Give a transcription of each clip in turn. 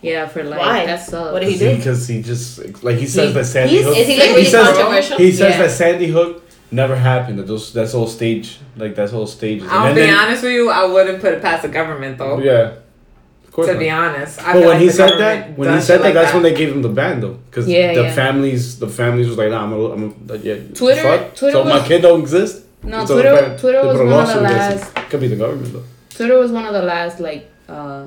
Yeah, for life. Why? That sucks. What did he do? Because he just like he says He- that Sandy he's- Hook. Is he like he says controversial? he says Yeah. that Sandy Hook never happened. That those that's all stage like that's all stages. I'll And be then- honest with you, I wouldn't put it past the government though. Yeah. Of course. To not. be honest, I But feel when like he the said that, when he said that, like that's when they gave him the ban though, because Yeah, the yeah. families, the families was like, nah, I'm a, I'm a, yeah. Twitter- fuck? Twitter so my kid don't exist. No, Twitter. Twitter was one of the last. Could be the government though. Twitter was one of the last like uh,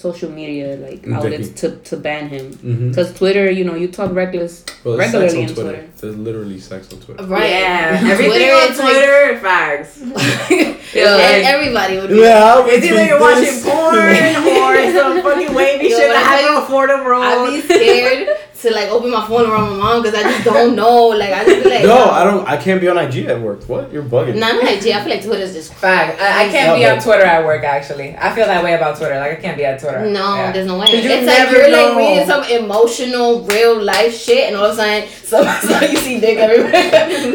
social media like Mm, outlets to, to ban him. Mm-hmm. Because Twitter, you know, you talk reckless Well, there's sex regularly on in Twitter. Twitter. There's literally sex on Twitter. Right. Yeah, everything Twitter on is like- Twitter, facts. yeah. and everybody would be. Yeah, It's either you're watching porn or some fucking wavy Yo, shit that I happened on Fordham Road. I'd be scared to like open my phone around my mom because I just don't know. Like I just be like, No, I don't. I can't be on IG at work. What? You're bugging. Nah, I'm on IG. I feel like Twitter's just. Fact. I, I can't No, be on Twitter at work. Actually, I feel that way about Twitter. Like I can't be on Twitter. No, Yeah. there's no way. 'Cause you It's like never you're know. like reading some emotional, real life shit, and all of a sudden, some, so you see dick everywhere.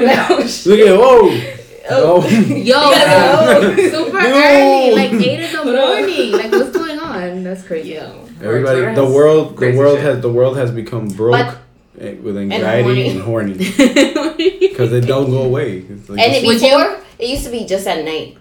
like, oh, shit. Look at whoa. Oh. Oh. Yo, gotta super No. early, like eight in the morning. Like, what's going on? That's crazy. Yo. Everybody, Twitter the has world, the world shit. has the world has become broke But- eh, with anxiety and horny Because because they don't go away. It's like And it, Would you- before, it used to be just at night.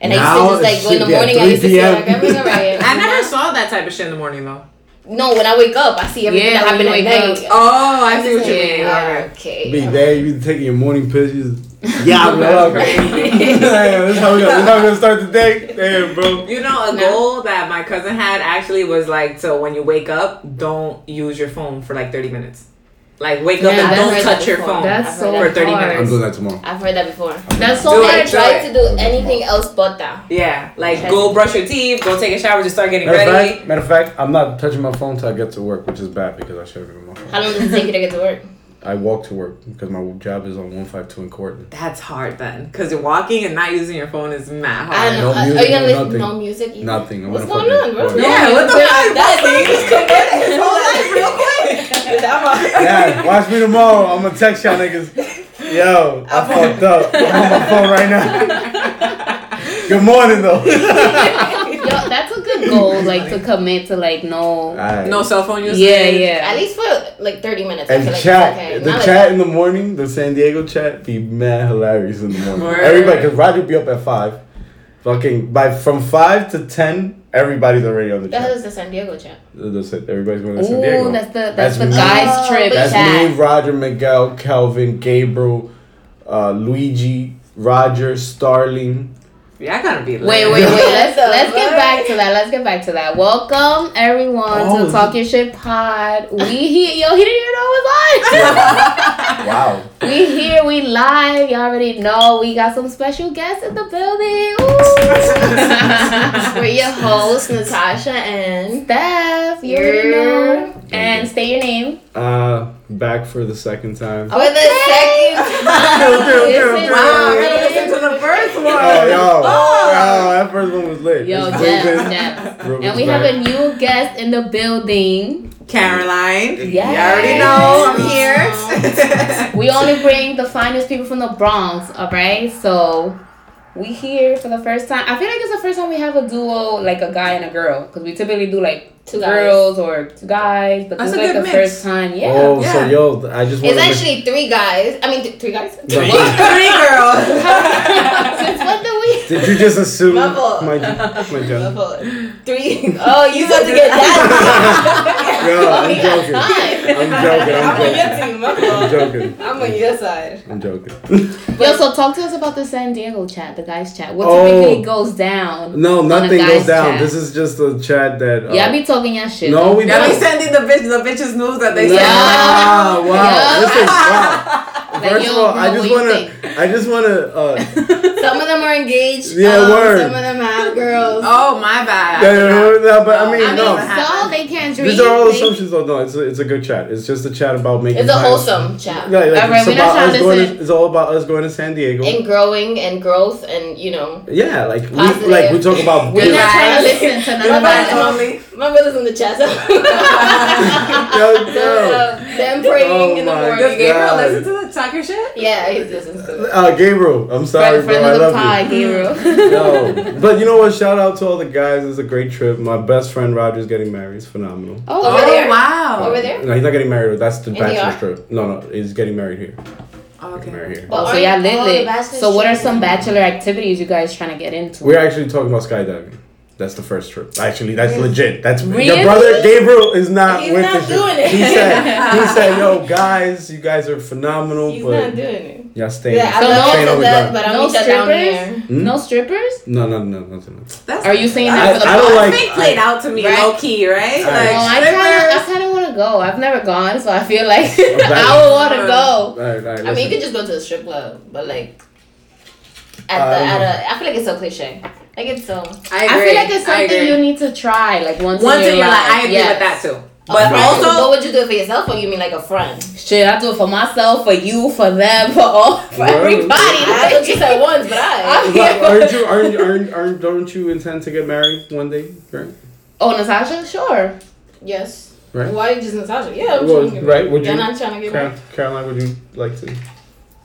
And I used to just like go in the should be at morning. I used to see like everything alright. I never saw that type of shit in the morning though. No, when I wake up, I see everything Yeah, that when happened at wake night. Oh, I see what you mean. Yeah, Okay. okay. be there, you be taking your morning pictures. Yeah, bro. Damn, that's how we gonna, that's how we gonna start the day. Damn, bro. You know, a goal that my cousin had actually was like, so when you wake up, don't use your phone for like 30 minutes. Like, wake up and don't touch your phone That's so for 30 hard. I'm minutes. doing that tomorrow. I've heard that before. That's so Do I it. hard. Try to do anything else but that. Yeah, like Okay. go brush your teeth, go take a shower, just start getting Matter ready. fact, matter of fact, I'm not touching my phone till I get to work, which is bad because I should have been on my phone. How long does it take you to get to work? I walk to work because my job is on 152 in Cortland. That's hard then, because you're walking and not using your phone is mad I hard. don't know. No Uh, music, Are you gonna no nothing. No music. either? Nothing. I'm What's gonna going fucking on, bro? Yeah, what the fuck? That's he just converted his whole life real quick. Yeah, watch me tomorrow. I'm gonna text y'all niggas. Yo, I fucked up. I'm on my phone right now. Good morning though. Yo, that's a goal, like to commit to like no. Alright. No cell phone use. Yeah, yeah. At least for like 30 minutes. And like chat, okay. the Not chat like, in the morning, the San Diego chat, be mad hilarious in the morning. Word. Everybody, cause Roger be up at five. Fucking by from five to ten, everybody's already on the that chat. is the San Diego chat. That's it. Everybody's going to San Diego. Ooh, that's the that's, That's the me. guys Oh, trip That's chat. me, Roger, Miguel, Kelvin, Gabriel, uh, Luigi, Roger, Starling. Yeah, I gotta be. Wait, wait, wait. Let's let's get back to that. Let's get back to that. Welcome everyone Oh, to Talk Your Shit Pod. We here, yo. He didn't even know it was live. Wow. we here, we live. Y'all already know we got some special guests in the building. We're your hosts, Natasha and. Steph, you already Yeah. know. And state your name. Uh, back for the second time. For the second time. Listen, Wow, I gotta listen to the first one. Oh, yo. Oh. Wow, that first one was lit. Yo, It's Jeff, Jeff. And we have a new guest in the building. Caroline. Yes. You already know I'm here. We only bring the finest people from the Bronx, all right? So we here for the first time. I feel like it's the first time we have a duo, like a guy and a girl, because we typically do like Two girls or two guys, but That's this a is like good the mix. first time. Yeah. Oh, so Yeah. yo, I just want It's to. actually three guys. I mean, th- three guys? No. Three girls. Since when do we? Did you just assume My fault. my my job? Three. Oh, you about to get that? Yo, I'm We got joking. I'm joking. I'm joking. I'm on your joking. team. I'm joking. I'm on your side. I'm joking. Yo, so talk to us about the San Diego chat, the guys chat. What Oh. typically goes down? No, nothing goes down. chat? This is just a chat that. Uh, Yeah, I be talking your shit. No, we Yeah, don't. we sending the bitch the bitches news that they Nah, sent. wow. Yeah. Listen, wow. Like, First yo, of all, bro, I just wanna. I just wanna, uh, Some of them are engaged. Yeah, um, word. Some of them have girls. Oh my bad. yeah, I no, but I No, mean, I mean, no. so they can't dream. These are all assumptions. though. no, it's a, it's a good chat. It's just a chat about making. It's a plans. wholesome chat. Yeah, like, All right, it's about us going. To, it's all about us going to San Diego. And growing and growth and, you know. yeah, like we like we talk about. We're not trying to listen to none My of that. My brother's in the chat. So. yo, yo. So, them praying Oh in the my morning. Does Gabriel listen to the talking shit? Yeah, he listens to it. Uh, Gabriel, I'm sorry, friend, bro. I of the love pod, you. Gabriel. Yo, but you know what? Shout out to all the guys. It's a great trip. My best friend Roger's getting married. It's phenomenal. Oh, Over there? wow. Over there? No, he's not getting married. That's the In bachelor DR? trip. No, no, he's getting married here. Oh, okay. married here. But Oh, so aren't y'all lit lit. So what are some bachelor activities you guys trying to get into? We're actually talking about skydiving. That's the first trip. Actually, that's Really? legit. That's Really? your brother Gabriel is not He's with not the trip. doing it. He said, he said, yo, guys, you guys are phenomenal, He's but not doing it. y'all staying, Yeah, I So love no- staying to over that, but I'm no no strippers? Hmm? No strippers? No, no, no, no, no. That's Are you saying I- that for the I don't pod? like- fake played out to me Right. low key, right? Right. Like No, I kind of, I kind of want to go. I've never gone, so I feel like bad. I would want to go. All right, all right, I mean, you listen. could just go to the strip club, but like at the at a, I feel like it's so cliche. Like it's so. I agree. I agree. feel like it's I something agree. you need to try, like once, Once in in your your life, life. I agree Yes. with that too. A But friend, also, but would you do it for yourself, or you mean like a friend? Shit, I do it for myself, for you, for them, for all, for Well, everybody. I thought you said once, but I. But aren't you, aren't, aren't, aren't, don't you intend to get married one day, right? Oh, Natasha, sure. Yes. Right. Why just Natasha? Yeah. I'm Well, trying to get right, married. would you- You're not trying to get Car- married. Caroline, would you like to?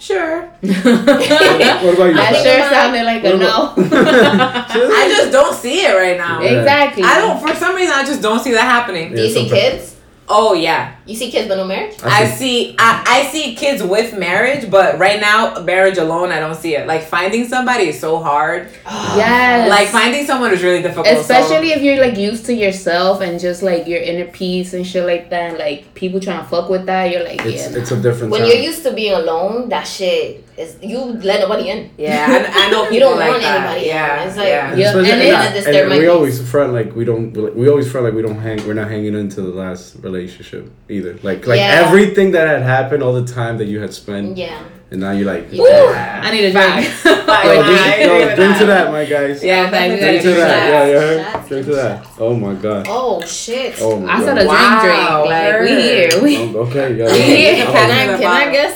Sure. What about you? That sure about- sounded like a no. I just don't see it right now. Yeah. exactly. I don't. For some reason, I just don't see that happening. Do you Yeah, see kids? Oh yeah, You see kids but no marriage? I see. see. I, I see kids with marriage, but right now, marriage alone, I don't see it. Like finding somebody is so hard. Yes. Like finding someone is really difficult. so- Especially if you're like used to yourself and just like your inner peace and shit like that, and like people trying to fuck with that, you're like, It's, yeah. it's a different When time. you're used to being alone, that shit is you let nobody in. yeah, I, I know You don't like want that. anybody. Yeah, It's like- yeah. Yeah. Especially- and and, then- disturb and we always front like we don't we always front like we don't hang we're not hanging into the last relationship either like like Yeah. everything that had happened all the time that you had spent Yeah. and now you're like Yeah. I need a drink. Facts. yo, I drink, agree drink to that. that my guys Yeah, Okay, we drink gotta that shots. yeah you heard Shots, drink to that oh my god Oh shit. oh my I god said a drink, Wow, drink. Like we word. here, we. Um, okay yo, We here. yo, Can I, the can I guess?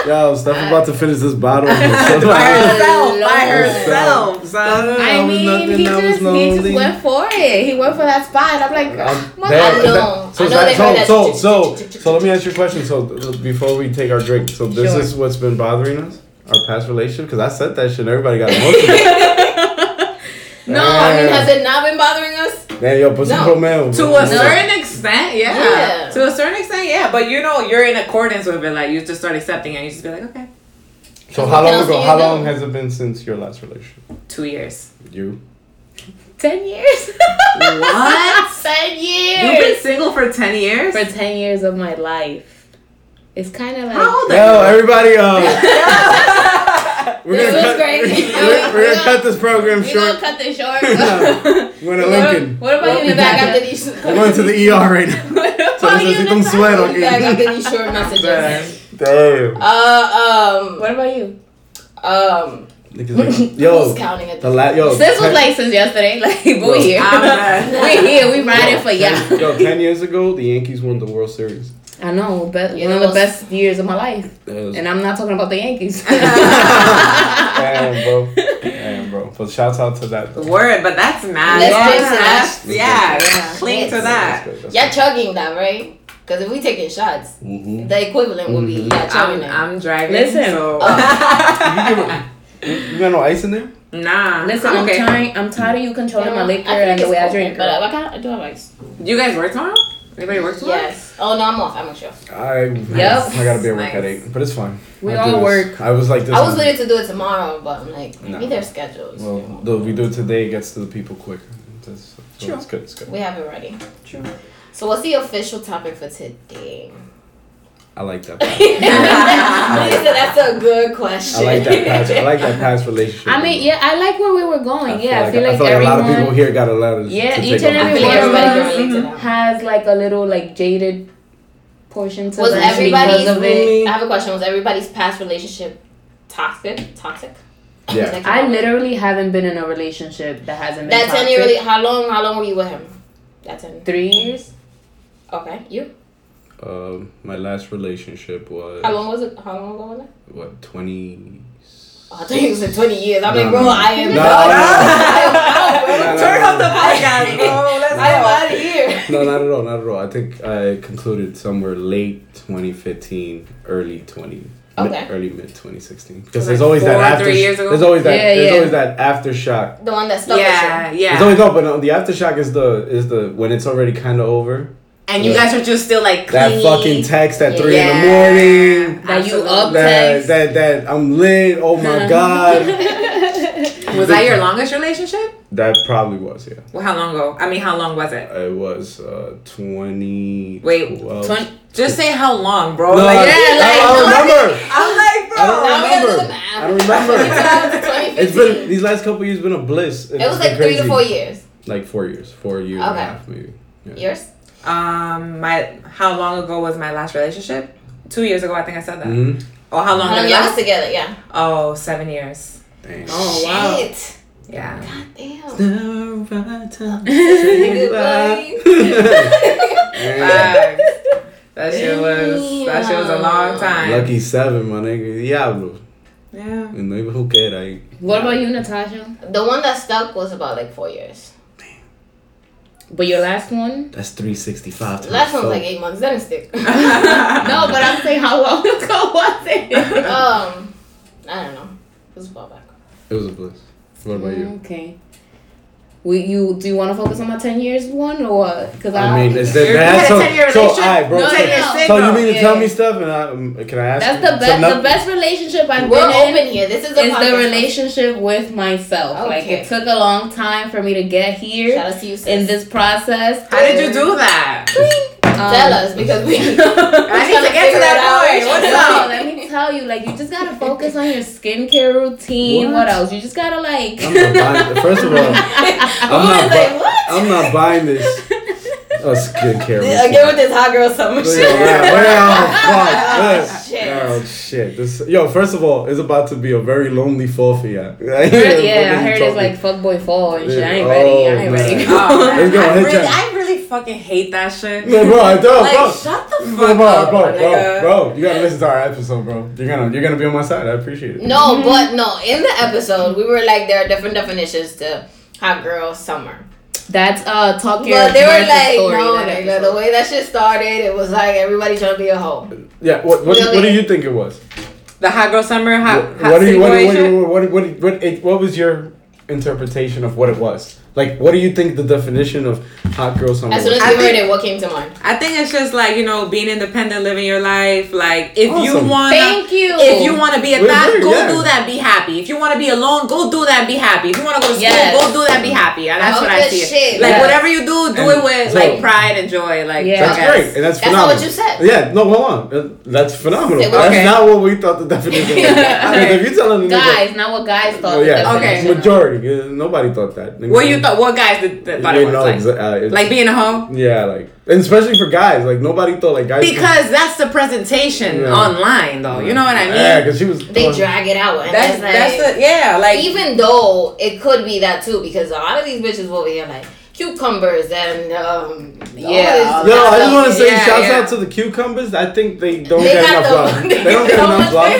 Yo Steph about to finish this bottle By herself. By herself. Son. I mean, he just, he just went for it. He went for that spot. I'm like, Um, mother- I know. So, I know so, that. so, so, so, let me ask you a question. So, before we take our drink, so this Sure. is what's been bothering us, our past relationship, because I said that shit, and everybody got emotional. No, I mean, has it not been bothering us? Man, yo, put some No. Romeo. To a certain extent, yeah. Yeah. To a certain extent, yeah. But you know, you're in accordance with it. Like you just start accepting it. You just be like, okay. So, how long ago? How long has it been since your last relationship? Two years. You? ten years. What? Ten years. You've been single for ten years. for ten years of my life. It's kind of like. How old Yo, are you? everybody, uh, we're This gonna was cut. great. We're, we're gonna cut this program We gonna short. cut this short. We're going to Lincoln. what about We'll you, be back after these. We're going to the ER right now. What So about you, necesito un Natasha? suero We'll be back aquí. after these short messages. Damn. Uh, um, What about you? um, Niggas like, who's yo, counting it? the la- yo. Sis was ten- like since yesterday. Like, but Bro, we here. I'm done. we here. We riding for ten- ya. Yo, ten years ago, the Yankees won the World Series. I know, but Yeah, one of the best years of my life, was- and I'm not talking about the Yankees. Damn, bro. Damn, bro. But shouts out to that. Though. Word, but that's mad. Let's yeah, drink. Yeah, Yeah. cling to that. That's good, that's Yeah, chugging that, right? Because if we taking shots, good. Mhm. the equivalent would be yeah, chugging I'm. I'm driving. Listen. So. You, you got no ice in there? nah. Listen, I'm trying. I'm tired of you controlling my liquor and the it's way I drink. But I, I, kinda, I do have ice. Do you guys work tomorrow? Anybody work tomorrow? Yes. Oh no, I'm off. I'm not sure. I Yep. I gotta be at work Nice. at eight, but it's fine. We I'll all do this. work. I was like this. I was on- ready to do it tomorrow, but I'm like, maybe No. their schedules. Well, though we do it today, it gets to the people quicker. That's- So True. it's good. It's good. we have it ready. True. So what's the official topic for today? I like that. Lisa, that's a good question. I like that past. I like that past relationship. I mean, yeah, I like where we were going. yeah, I feel like, I feel like everyone. a lot of people here got a lot of. Yeah, to each and every one of everybody us can relate to that. has like a little like jaded portion to Was them everybody's? because of it. I have a question. Was everybody's past relationship toxic? Toxic? Yeah. I literally haven't been in a relationship that hasn't been That ten toxic. year really. How long? How long were you with him? That ten. Three years. Okay, you. Um, my last relationship was How long was it? How long ago was it? what twenty Oh, I thought you said 20 years. I'm No, like, bro, no. I am No, no. Out. No, no, Turn off the no. podcast, bro. Let's I am out of here. No, not at all, not at all. I think I concluded somewhere late 2015, early 20, Okay. mid, early mid 2016. Because Like there's always four, that after. three years ago? There's always that. Yeah, there's yeah. always that aftershock. The one that stuck Yeah, yeah. There's always no, but no, the aftershock is the is the when it's already kind of over. And you Yeah. guys are just still like That fucking text at three in the morning. That you up That, text. that that I'm lit. Oh my god. Was that your longest relationship? That probably was yeah. Well, how long ago? I mean, how long was it? It was uh 20. Wait, 20 Just say how long, bro. No, like, I, yeah, I like, don't remember. I'm like, bro. I don't Now we gotta remember. I don't remember. It's been these last couple years been a bliss. It was like three to four years. Like four years, four years and a half maybe. Yeah. Yours? Um, my how long ago was my last relationship? Two years ago, I think I said that. Mhm. Oh, how long How long did y'all was last? together? Yeah. Oh, seven years. Dang. Oh wow. Shit. Yeah. God damn. The right time. Facts. That shit was that shit was a long time. Lucky seven, my nigga. Diablo. Yeah. Y no iba juquera ahí. What about you, Natasha? The one that stuck was about like four years. But your last one? That's 365 times Last one was four. like eight months. That didn't stick. No, but I'm saying how long ago was it? um, I don't know. It was a while back. It was a bliss. What about you? Okay. We, you do you want to focus on my ten years one or what? Because I, I mean, is that You bad? had a So, 10-year so, relationship? alright, bro. No, so, no, no. so you mean to Yeah. tell me stuff, and I, um, can I ask? that's you? the best. So now- the best relationship I've We're been in open here. This is a is the relationship with myself. Like it took a long time for me to get here Shout out to you, sis. in this process. How did you do that? Um, Tell us because we. I need to get to that point. What's up? Let me tell you, like you just gotta focus on your skincare routine. What, What? else? You just gotta like. I'm not buying. First of all, I'm not. was like, what? I'm not buying this. Oh, skincare. Routine. Again with this hot girl summer Yeah, shit. yeah, oh, well, fuck. Oh, shit. Oh shit! This yo. First of all, it's about to be a very lonely fall for ya. yeah, I heard it's like fuckboy fall and shit. I ain't ready. I oh, ain't Oh, ready. man. Oh, Let's go, I, hit really, Jen. I really fucking hate that shit. No, bro, I don't, Like, bro. shut the fuck Bro, bro, up, bro, my bro, bro, you gotta listen to our episode, bro. You're gonna, you're gonna be on my side. I appreciate it. No, but no. In the episode, we were like, there are different definitions to hot girl summer. That's uh talk your But they were like, story, no, nigga. The way that shit started, it was like everybody trying to be a hoe. Yeah. What, what, Really? what do you think it was? The hot girl summer, hot, What, hot what, do you, what, what, situation. what, what, what, what, it- what was your interpretation of what it was? Like, what do you think the definition of hot girl summer As soon as you heard think- it, what came to mind? I think it's just like you know being independent, living your life. Like if you want, Thank you. If you want to be a We're that, go yeah. do that. Be happy. If you want to be alone, go do that. Be happy. If you want to go to school, Yes. go do that. Be happy. And that's Oh, what I see. shit. Like Yes. whatever you do, do And it with so- like pride and joy. Like Yeah. That's great, and that's phenomenal. That's not what you said. Yeah, no, hold on. Uh, That's phenomenal. Say That's not what we thought the definition was. Because if you're telling the nigga, guys, not what guys thought. oh, the yeah, Okay. majority, uh, nobody thought that. What you thought? What guys did, did, thought it You know, like? exa- uh, Like being a hoe? yeah, like, and especially for guys, like nobody thought like guys. Because that's the presentation Yeah. online, though. You know what I mean? Yeah, because she was. They drag it out. And That's it's like, that's the yeah. Like even though it could be that too, because a lot of these bitches over here like cucumbers and um Yeah. No, I just want to say Yeah, shouts yeah. out to the cucumbers. I think they don't They get enough the- love. They don't get enough love.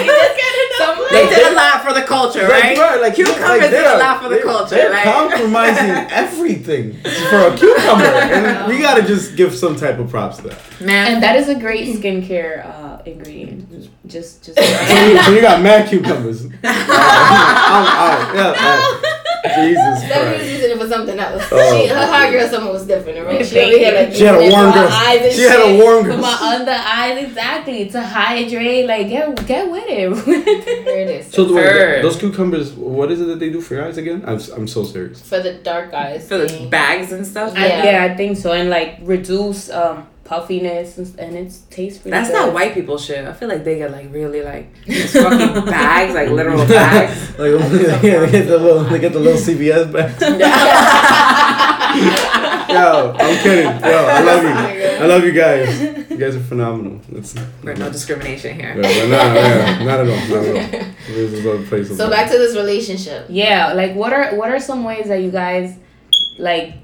Some- they did a lot for the culture, right? Like, bro, like, Cucumbers like, did they're- a lot for the culture, They're right? compromising everything for a cucumber, and we gotta just give some type of props to that. Man, And that is a great skincare uh, ingredient. Just, just. So you, so you got mad cucumbers. I'm out. Yeah, uh, Jesus That was using it for something else. Oh, she, her my hot girl summer was different, right? She Thank over like She had a warm for girl. eyes She had a warm Put girl. my under eyes exactly to hydrate. Like get get with it. Here it is. So the, Heard. those cucumbers, what is it that they do for your eyes again? I'm, I'm so serious. for the dark eyes. for the bags and stuff. I, Yeah. yeah, I think so, and like reduce um puffiness and, and it tastes pretty. That's good. not white people shit. I feel like they get like really like these fucking bags, like literal bags. Like, yeah, they get the little, they get the little CVS bags. Yo, I'm kidding. Yo, I love you. I love you guys. You guys are phenomenal. It's, There's no discrimination here. yeah, but not, yeah, not at all. Not at all. This is other place. So back to this relationship. Yeah, like what are what are some ways that you guys like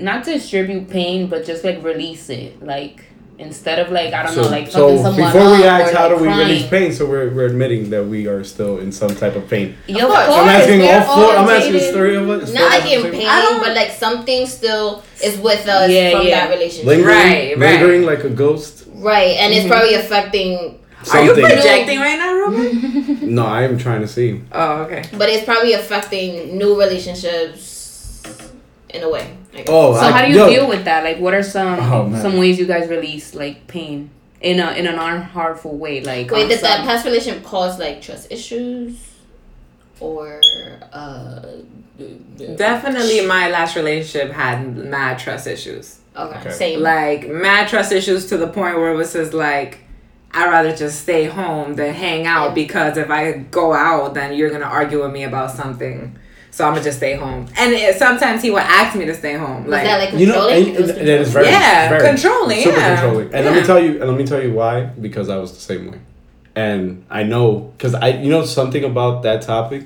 not distribute pain, but just like release it, like instead of like I don't So, know, like so before we up ask how like, do we crying. release pain, so we're, we're admitting that we are still in some type of pain. Yeah, of course. course. I'm asking we're all four. I'm asking dating. the three of us. Not like in four pain, but like something still is with us Yeah, from yeah. that relationship. Lingering, Right, right. lingering like a ghost. Right, and it's Mhm. probably affecting, Are you projecting right now, Ruben? No, I am trying to see. oh, okay. but it's probably affecting new relationships in a way. I. Oh, So I, how do you yo, deal with that? Like, what are some Oh, some ways you guys release like pain in a in an unharmful way? Like, Wait, on did that some- past relationship cause like trust issues, or uh? Definitely, my last relationship had mad trust issues. Okay, Okay. same. Like mad trust issues to the point where it was just like, I'd rather just stay home than hang out Yeah. because if I go out, then you're gonna argue with me about something. So I'm gonna just stay home. And it, sometimes he would ask me to stay home. Like, that like You know, controlling? and, It and that is very, Yeah, very controlling, super yeah. controlling. And let me tell you, and let me tell you why. Because I was the same way, and I know because I, you know, something about that topic.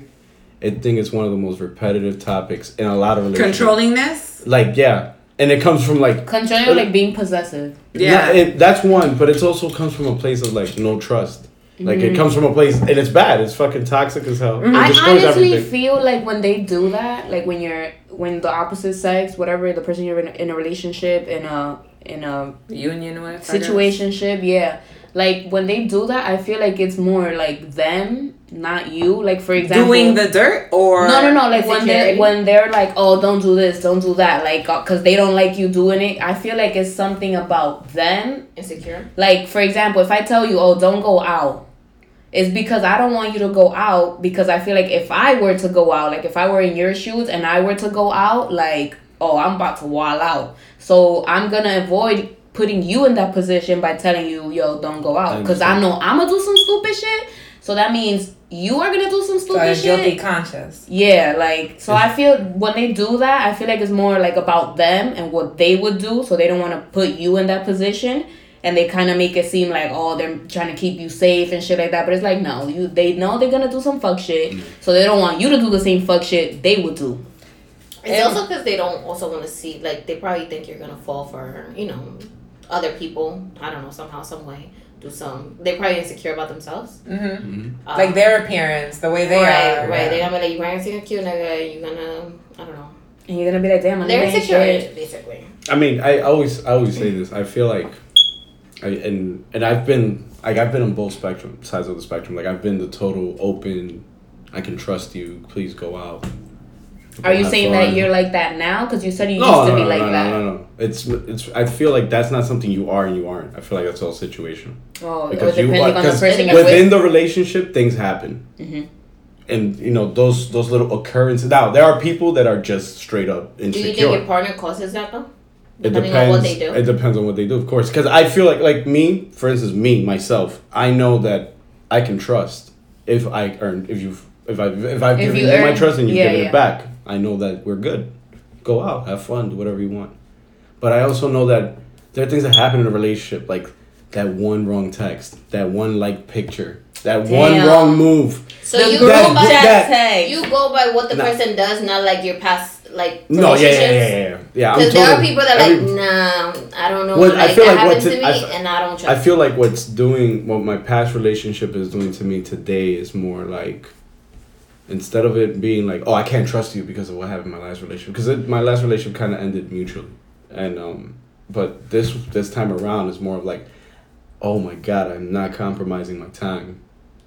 I think it's one of the most repetitive topics in a lot of relationships. controllingness. Like yeah, and it comes from like controlling or like uh, being possessive? Yeah. yeah, it, that's one, but it also comes from a place of like no trust. Like Mm-hmm. it comes from a place, and it's bad. It's fucking toxic as hell. It I honestly everything. feel like when they do that, like when you're when the opposite sex, whatever the person you're in, in a relationship in a in a Union with I guess. situationship, yeah. Like when they do that, I feel like it's more like them, not you. Like for example, Doing the dirt or no, no, no. Like when they Insecurity? when they're like, oh, don't do this, don't do that, like, uh, cause they don't like you doing it. I feel like it's something about them. insecure. Like for example, if I tell you, oh, don't go out, it's because I don't want you to go out because I feel like if I were to go out, like if I were in your shoes and I were to go out, like, oh, I'm about to wall out. So I'm gonna avoid putting you in that position by telling you, yo, don't go out, because I understand. know I'm gonna do some stupid shit. So that means you are gonna do some So stupid a shit. guilty conscience. Yeah, like so I feel when they do that, I feel like it's more like about them and what they would do, so they don't want to put you in that position and they kind of make it seem like oh they're trying to keep you safe and shit like that, but it's like no, you they know they're going to do some fuck shit, mm. so they don't want you to do the same fuck shit they would do. It's also because they don't also want to see like they probably think you're gonna fall for you know other people. I don't know somehow some way do some. They're probably insecure about themselves. Mm-hmm. Um, Like their appearance, the way they right, are. right. They're gonna be like, you're gonna see a cute nigga. You're gonna, I don't know. And you're going to be like damn, I'm They're insecure, shit. basically. I mean, I always, I always say this. I feel like, I and and I've been like I've been on both spectrum sides of the spectrum. Like I've been the total open. I can trust you. Please go out. Are you saying fun. that you're like that now? Because you said you No, used no, to be no, like no, that. no, no, no. It's it's. I feel like that's not something you are and you aren't. I feel like that's all situational. Oh, Because you are on the because person within with. the relationship, things happen. Mhm. And you know those those little occurrences. Now there are people that are just straight up insecure. Do you think your partner causes that though? It depends. on what they do. It depends on what they do, of course. Because I feel like, like me, for instance, me myself, I know that I can trust if I earn, if you, if I, if I've If given you you, my trust and you've yeah, given yeah. it back. I know that we're good. Go out, have fun, do whatever you want. But I also know that there are things that happen in a relationship, like that one wrong text, that one like picture, that one wrong move. So The you go by chat text. you go by what the Nah. person does, not like your past like No, yeah, yeah, yeah, yeah, yeah. Because there are people that are like, every- nah, I don't know. I like feel that like happened to me, I and I don't trust. I feel like what's doing what my past relationship is doing to me today is more like instead of it being like oh I can't trust you because of what happened in my last relationship because my last relationship kind of ended mutually and um but this this time around is more of like oh my god I'm not compromising my time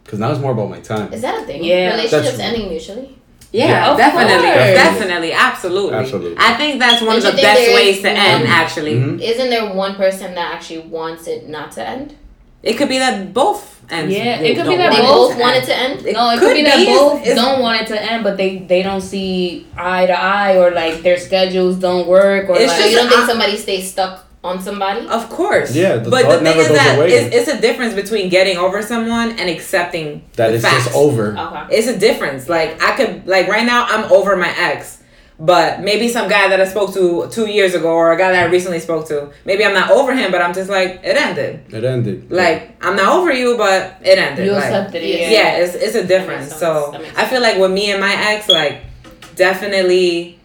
because now it's more about my time Is that a thing? Yeah. relationships That's- ending mutually. Yeah, Yeah, of definitely, course. definitely, absolutely. Absolutely. I think that's one Don't of the best ways is to end. one- Actually, Mhm. Isn't there one person that actually wants it not to end? It could be that both ends. Yeah, it could be that want both both want it to end. It no, it could could, be that be. both It's- don't want it to end, but they they don't see eye to eye, or like their schedules don't work, or It's like just- you don't think I- somebody stays stuck on somebody? Of course. Yeah, the but the thing never is that it's, it's a difference between getting over someone and accepting that the it's facts. just over Okay. It's a difference. Like I could like right now I'm over my ex, but maybe some guy that I spoke to two years ago or a guy that I recently spoke to, maybe I'm not over him, but I'm just like it ended. it ended Like I'm not over you, but it ended. you Like, accepted it. yeah. yeah, it's it's a difference. So I feel like with me and my ex, like definitely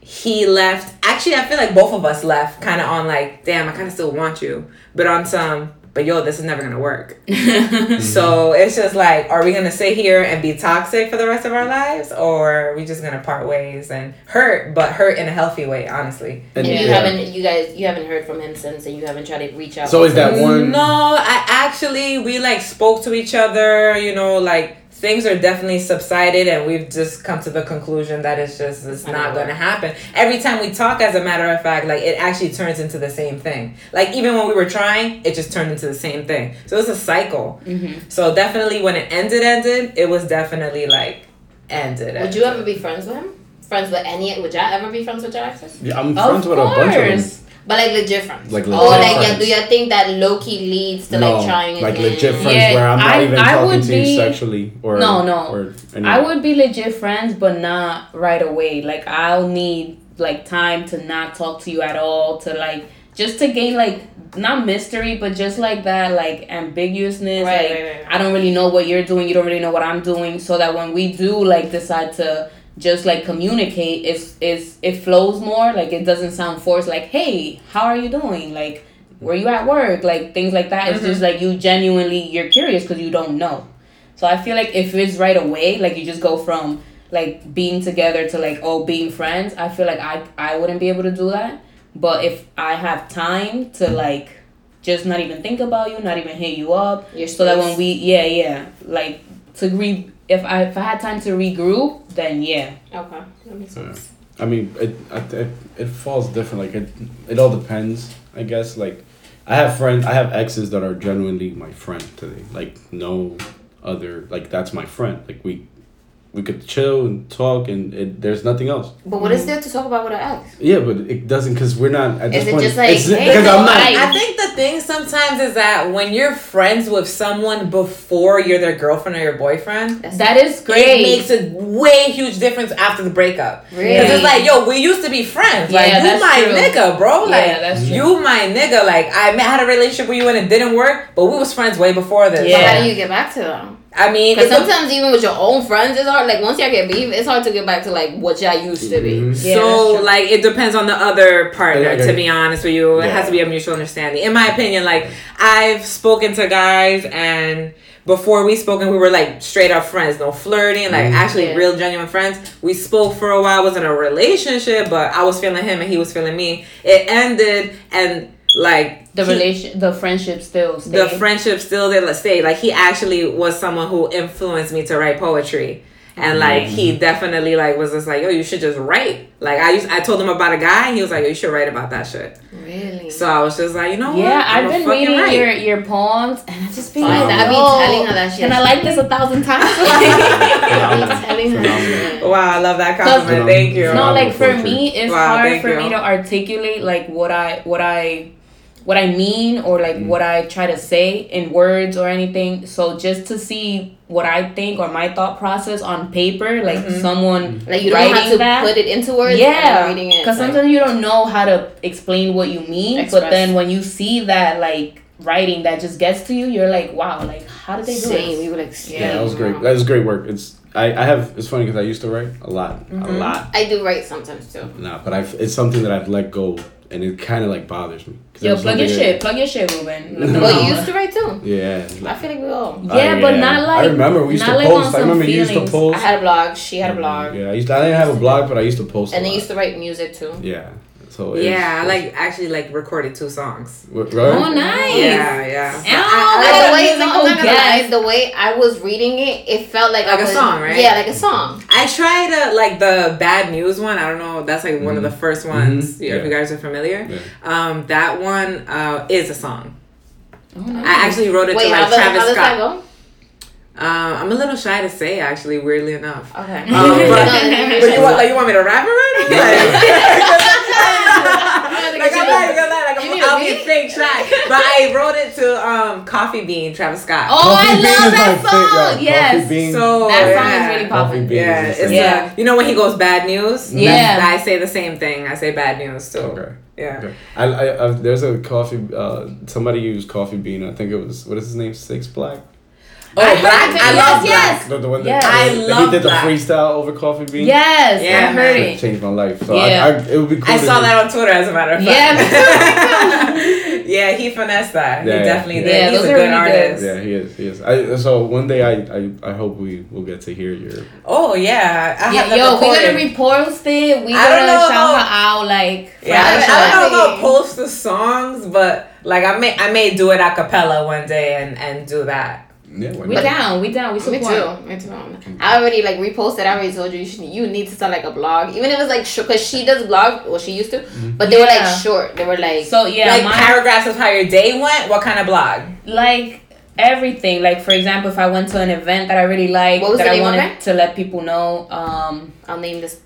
he left. Actually, I feel like both of us left kind of on like, damn, I kind of still want you, but on some, but yo, this is never gonna work. Mm-hmm. So it's just like, are we gonna sit here and be toxic for the rest of our lives, or are we just gonna part ways and hurt, but hurt in a healthy way, honestly? And And you yeah. haven't, you guys, you haven't heard from him since, and you haven't tried to reach out. So is that one? No, I actually we like spoke to each other. You know, like things are definitely subsided, and we've just come to the conclusion that it's just it's Not not gonna happen. Every time we talk, as a matter of fact, like it actually turns into the same thing. Like even when we were trying, it just turned into the same thing. So it's a cycle. Mm-hmm. So definitely, when it ended, ended, it was definitely like ended. Would you ever be friends with him? Friends with any? Would y'all ever be friends with your exes? Yeah, I'm Of friends with a bunch of them. Course. But like legit friends. Like or legit like yeah, do you think that Loki leads to no, like trying like again? legit friends Yeah, where I'm not I- even I talking would to you sexually or No, no. Or I would be legit friends, but not right away. Like I'll need like time to not talk to you at all, to like just to gain like not mystery, but just like that like ambiguousness. Right, like right, right, right. I don't really know what you're doing, you don't really know what I'm doing, so that when we do like decide to just like communicate, it's it's it flows more. Like it doesn't sound forced. Like hey, how are you doing? Like were you at work? Like things like that. It's mm-hmm. just like you genuinely you're curious because you don't know. So I feel like if it's right away, like you just go from like being together to like oh being friends, I feel like I I wouldn't be able to do that. But if I have time to like just not even think about you, not even hit you up, Your so that when we yeah yeah like to re if I if I had time to regroup, then yeah. Okay, that makes Yeah. sense. I mean, it, it it it falls different. Like it it all depends. I guess like I have friends. I have exes that are genuinely my friend today. Like no other. Like that's my friend. Like we we could chill and talk, and it, there's nothing else. But what is there to talk about with an ex? Yeah, but it doesn't because we're not at Is this it point. just like, it's hey, because I'm not. I- I think the thing sometimes is that when you're friends with someone before you're their girlfriend or your boyfriend, That's That is great. it makes a way huge difference after the breakup. Really? Because it's like, yo, we used to be friends. Yeah, like, you that's my true. nigga, bro. Like, Yeah, that's true. you my nigga. Like, I had a relationship with you and it didn't work, but we was friends way before this. But Yeah. how do you get back to them? I mean, Because it's a- sometimes even with your own friends, it's hard. Like once y'all get beef, it's hard to get back to like what y'all used to be. Mhm. Yeah, so like it depends on the other partner. Okay. To be honest with you, it has to be a mutual understanding. In my opinion, like I've spoken to guys and before we spoken, we were like straight up friends, no flirting, like Mhm. actually Yeah. real genuine friends. We spoke for a while, was in a relationship, but I was feeling him and he was feeling me. It ended and like the he- relation the friendship still stayed. the friendship still there let's stay like he actually was someone who influenced me to write poetry and like he mm-hmm. definitely like was just like yo you should just write like i used i told him about a guy and he was like yo, you should write about that shit Really? so i was just like you know Yeah, I'ma I've been reading write. your your poems, and I just be Fine, like, I be "Oh, telling her that shit. And I like this a thousand times? I telling her wow i love that compliment Phenomenal. thank you no, like for me, it's Wow, hard for you. me to articulate like what I what I what I mean or like Mm. what I try to say in words or anything. So just to see what I think or my thought process on paper, like Mhm. someone Like you don't writing have to that. put it into words. yeah, and reading it. because like- sometimes you don't know how to explain what you mean, Express. but then when you see that like writing that just gets to you, you're like, wow, like how did they do it? same. this? You were like, Yeah, that was great. That was great work. It's I, I have it's funny because I used to write a lot, a Mhm. lot. I do write sometimes too. Nah, but I've it's something that I've let go, and it kind of like bothers me. 'Cause it Yo, was plug your something shit, plug your shit, Ruben. Let them Well, you used to write too. that- Yeah. I feel like we all. Yeah, Uh, but not like I remember we used to like post. I some remember you used to post. I had a blog. She had a blog. Yeah, I used. To, I didn't have a blog, but I used to post. a And they used to write music too. Yeah. So it's- yeah i like actually like recorded two songs right? Oh, nice. yeah yeah Ow, Like I the way, got no, I'm musical not gonna lie, guest. the way I was reading it, it felt like, Like I a was, song, right? Yeah, like a song. I tried uh, like the bad news one. I don't know. That's like one of the first ones. Mhm. Yeah, If you guys are familiar, Yeah. um, that one uh, is a song. Oh, nice. I actually wrote it Wait, to like the, Travis how Scott. that go? Um, I'm a little shy to say actually, weirdly enough. Okay. Um, but, No, but you want like you want me to rap already? Like, like I'm not even gonna lie, like You I'm, need a I'll be beat? fake shy. But I wrote it to um, Coffee Bean, Travis Scott. Oh, I Bean love that my favorite, song. yeah. Yes. Coffee Bean. So That song yeah. is really Coffee popping. Bean Yeah, is it's the Yeah. uh, you know when he goes bad news. Yeah. That's- I say the same thing. I say bad news too. Okay. Yeah. Okay. I, I, I there's a coffee. Uh, somebody used coffee bean. I think it was what is his name? Six Black. Oh, but I, heard it. I Yes, love yes. Black. The, the one Yes. that, I that love he did the freestyle over Coffee beans. Yes, Yeah, I heard man. It it. changed my life. So Yeah. I, I, it would be cool. I saw do- that on Twitter as a matter of Yeah, fact. yeah, he finessed that. Yeah, he definitely yeah. did. Yeah, He's those a are good really good. artist. Yeah, he is. He is. I, so one day, I, I, I hope we will get to hear your. Oh yeah, I have Yeah, that yo, we're gonna recorded. repost it. We I don't gonna know shout how- her out like. Yeah, I, fresh, I don't know about post the songs, but like I may I may do it a cappella one day and and do that. Yeah, We not? down, we down, we Me support. too. Me too. I already like reposted. I already told you you should. You need to start like a blog, even if it's like short. Cause she does blog. Well, she used to, but they were like short. They were like. So yeah, like mine- paragraphs of how your day went. What kind of blog? like everything. Like for example, if I went to an event that I really like, What was that the I name wanted it? to let people know. Um, I'll name this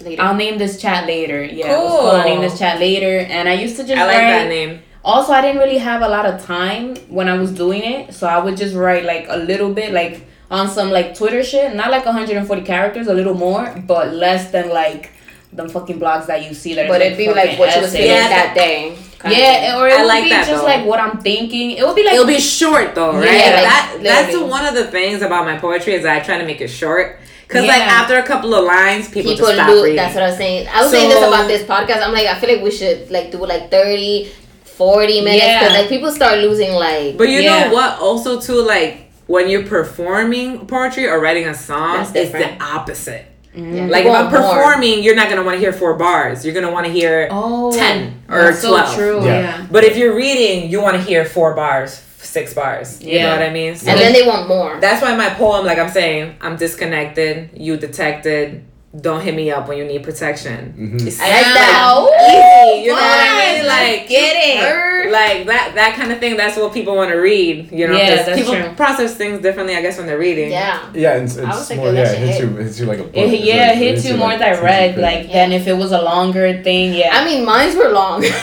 later. I'll name this chat later. Yeah, it Cool. I'll name this chat later. And I used to just I like write. that name. Also, I didn't really have a lot of time when I was doing it, so I would just write like a little bit, like on some like Twitter shit, not like 140 characters, a little more, but less than like the fucking blogs that you see that. but it'd be like what you was essays. feeling Yeah, that day. kind of thing. Yeah, or it I would like be that, just though. like what I'm thinking. It would be like It'll be short though, right? Yeah, like, that that's literally. one of the things about my poetry is that I try to make it short. Cause like after a couple of lines, people, People just stop do. reading. That's what I was saying. I was saying this about this podcast. I'm like, I feel like we should like do like 30, 40 minutes Yeah. like people start losing like. But you Yeah. know what? Also, too, like when you're performing poetry or writing a song, it's the opposite. Mhm. Like if I'm want more. performing, you're not gonna want to hear four bars. You're gonna want to hear oh, 10 or that's 12. So true. Yeah. Yeah. But if you're reading, you want to hear four bars, six bars. You know what I mean? So and then they want more. that's why my poem, like I'm saying, I'm disconnected. You detected. Don't hit me up when you need protection. Mhm. It's I like like that. easy. You know what I mean? Like Get it. like that that kind of thing. That's what people want to read. You know, Yeah, 'cause that's people true. process things differently. I guess when they're reading. Yeah. Yeah, it's, I was it's more. Yeah, it hits hit. you. It hits you like a. It, yeah, it hits you more like, hits direct, good. like than if it was a longer thing. Yeah. I mean, mines were long.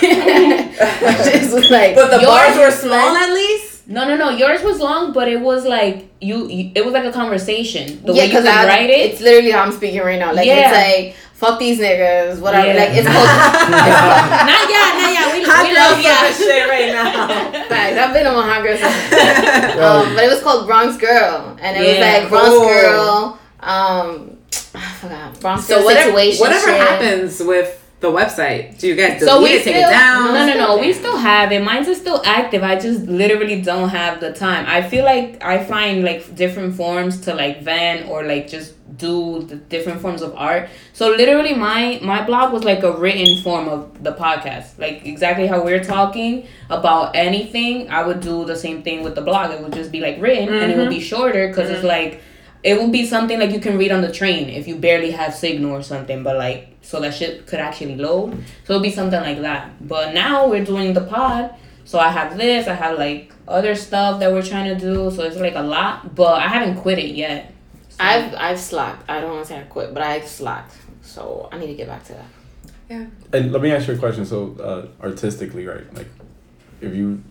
Just was like, But the Yours bars were small at least. No, no, no. Yours was long, but it was like you. you it was like a conversation. The yeah, way you because I write it. It's literally how I'm speaking right now. Like Yeah. it's like fuck these niggas, whatever. Yeah. Like it's called. not yet, not yet. We, Hot we love yeah. yeah. shit right now. Facts. I've been on hot girl. um, but it was called Bronx Girl, and it was like Bronx Cool. Girl. Um, I forgot Bronx So Girl whatever, situation. whatever shit. happens with the website, do you guys delete So we it, still take it down? no no no we still have it. Mine's is still active. I just literally don't have the time. I feel like I find like different forms to like vent or like just do the different forms of art. So literally my my blog was like a written form of the podcast. Like exactly how we're talking about anything, I would do the same thing with the blog. It would just be like written and it would be mm-hmm. shorter because it's mm-hmm. like it would be something like you can read on the train if you barely have signal or something, but like so that shit could actually load. So it'll be something like that. But now we're doing the pod, so I have this, I have like other stuff that we're trying to do, so it's like a lot. But I haven't quit it yet. So- I've I've slacked. I don't want to say I quit, but I've slacked. So I need to get back to that. Yeah. And let me ask you a question. So, uh, artistically, right? Like, if you,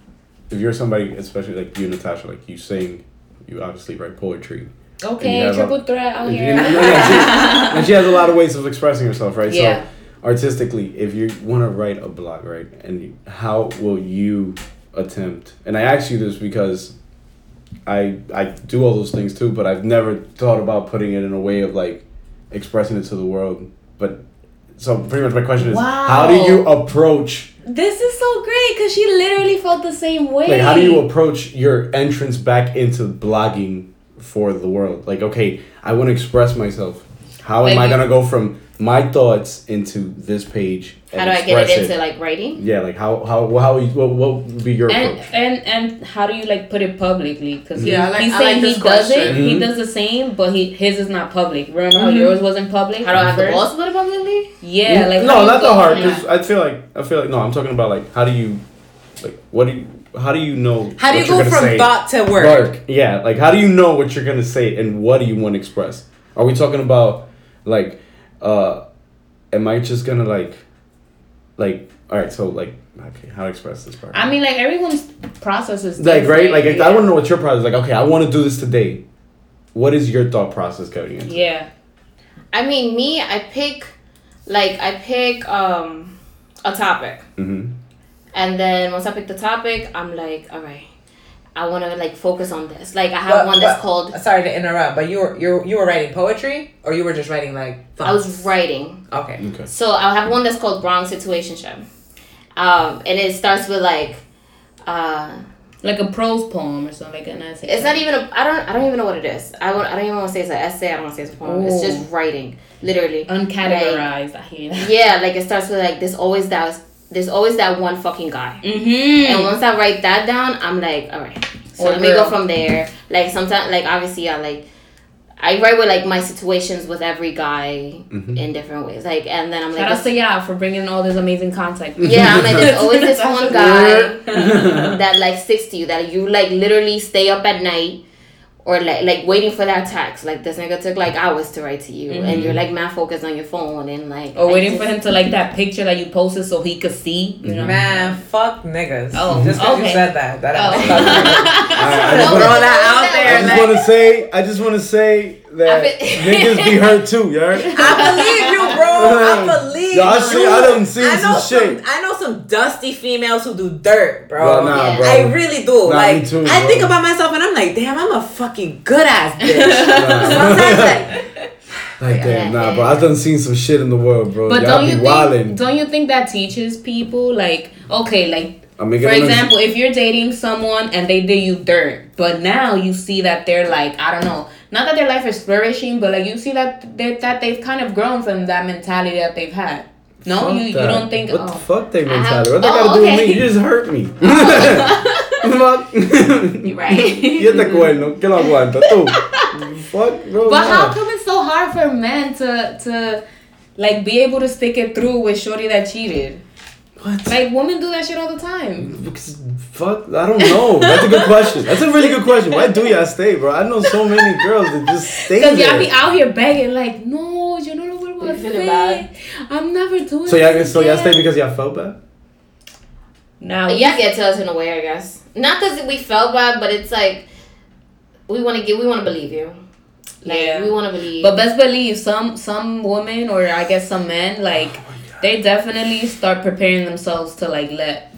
if you're somebody, especially like you, Natasha, like you sing, you obviously write poetry. Okay, have a- triple threat out You- here. no, no, she- and she has a lot of ways of expressing herself, right? Yeah. So, artistically, if you want to write a blog, right, and you, how will you attempt? And I ask you this because I I do all those things too, but I've never thought about putting it in a way of like expressing it to the world. But so pretty much my question is, how do you approach? This is so great because she literally felt the same way. Like, how do you approach your entrance back into blogging for the world? Like, okay, I want to express myself. How am Like I gonna go from my thoughts into this page? and How do I get it express into like writing? Yeah, like how how how you- what, what would be your and approach? and and how do you like put it publicly? Because Yeah, I like- he's I saying like he this does it, question. he does the same, but he his is not public. Remember how Mhm. yours wasn't public? How do I have the First? balls to put it publicly? Yeah, like no, not the go hard. Cause I feel like I feel like no. I'm talking about like how do you, like what do you how do you know? How do you go from say? thought to word? Work. Yeah, like how do you know what you're gonna say and what do you want to express? Are we talking about like, uh, am I just gonna like, like all right? So like, okay, how to express this part? I mean, like everyone's process is like right, different, like if- yeah. I want to know what your process. is. Like okay, I want to do this today. What is your thought process going into? Yeah, I mean, me, I pick, like, I pick um a topic, Mm-hmm. And then once I pick the topic, I'm like, all right. I want to like focus on this. Like I have But- one that's but- called. Sorry to interrupt, but you were you you were writing poetry or you were just writing like. I was writing. okay. Okay. So I have one that's called Wrong Situationship. Um, and it starts with like, uh, Like a prose poem or something like an essay. it's not even a. I don't. I don't even know what it is. I want. I don't even want to say it's an essay. I don't want to say it's a poem. It's just writing, literally. uncategorized. I hear that. Yeah, like it starts with like there's always that. There's always that one fucking guy. Mm-hmm. And once I write that down, I'm like, all right. So Or let me go from there. Like sometimes, like obviously, I like. I write with like my situations with every guy Mhm. in different ways. Like, and then I'm like, Shout out to y'all for bringing all this amazing content. Yeah, I'm like, there's always this one guy that like sticks to you that you like literally stay up at night or like like waiting for that text. Like this nigga took like hours to write to you, and mm-hmm. you're like mad focused on your phone and like Or I waiting just- for him to like that picture that you posted so he could see. You know. Man, fuck niggas. Oh, just because okay. you said that. That Oh. fuck niggas. I, I just Throw wanna, that out I just like- want to say, I just want to say that I been- niggas be hurt too, you heard? I believe you, bro. I believe Yo, I you. see- I done seen I know some shit. I know some dusty females who do dirt, bro. Bro, nah, Yeah. bro. I really do. Nah, like me too, I bro. think about myself and I'm like, damn, I'm a fucking good ass bitch. Nah. Sometimes like Like damn, nah, bro. I've done seen some shit in the world, bro. But Y'all don't you be wildin'. think? Don't you think that teaches people like okay, like I'm making for example, if you're dating someone and they did you dirt, but now you see that they're like I don't know, not that their life is flourishing, but like you see that they that they've kind of grown from that mentality that they've had. No, Fuck you you don't think? What oh. the fuck they mentality? What they oh, gotta do with me? You just hurt me. Fuck. You're right. y este cuerno, que lo aguanta tú. Fuck, bro. But how come it's so hard for men to to like be able to stick it through with shorty that cheated? What? Like women do that shit all the time. Because, fuck, I don't know. That's a good question. That's a really good question. Why do y'all stay, bro? I know so many girls that just stay Cause y'all be out here begging like, no, yo no lo vuelvo a You feeling hacer. bad? I'm never doing. so y'all, this so y'all stay because y'all felt bad. Now, uh, yeah, get to us in a way, I guess. Not because we felt bad, but it's like we want to get, we want to believe you. Like, Yeah. we want to believe. but best believe some some women or I guess some men like oh they definitely start preparing themselves to like let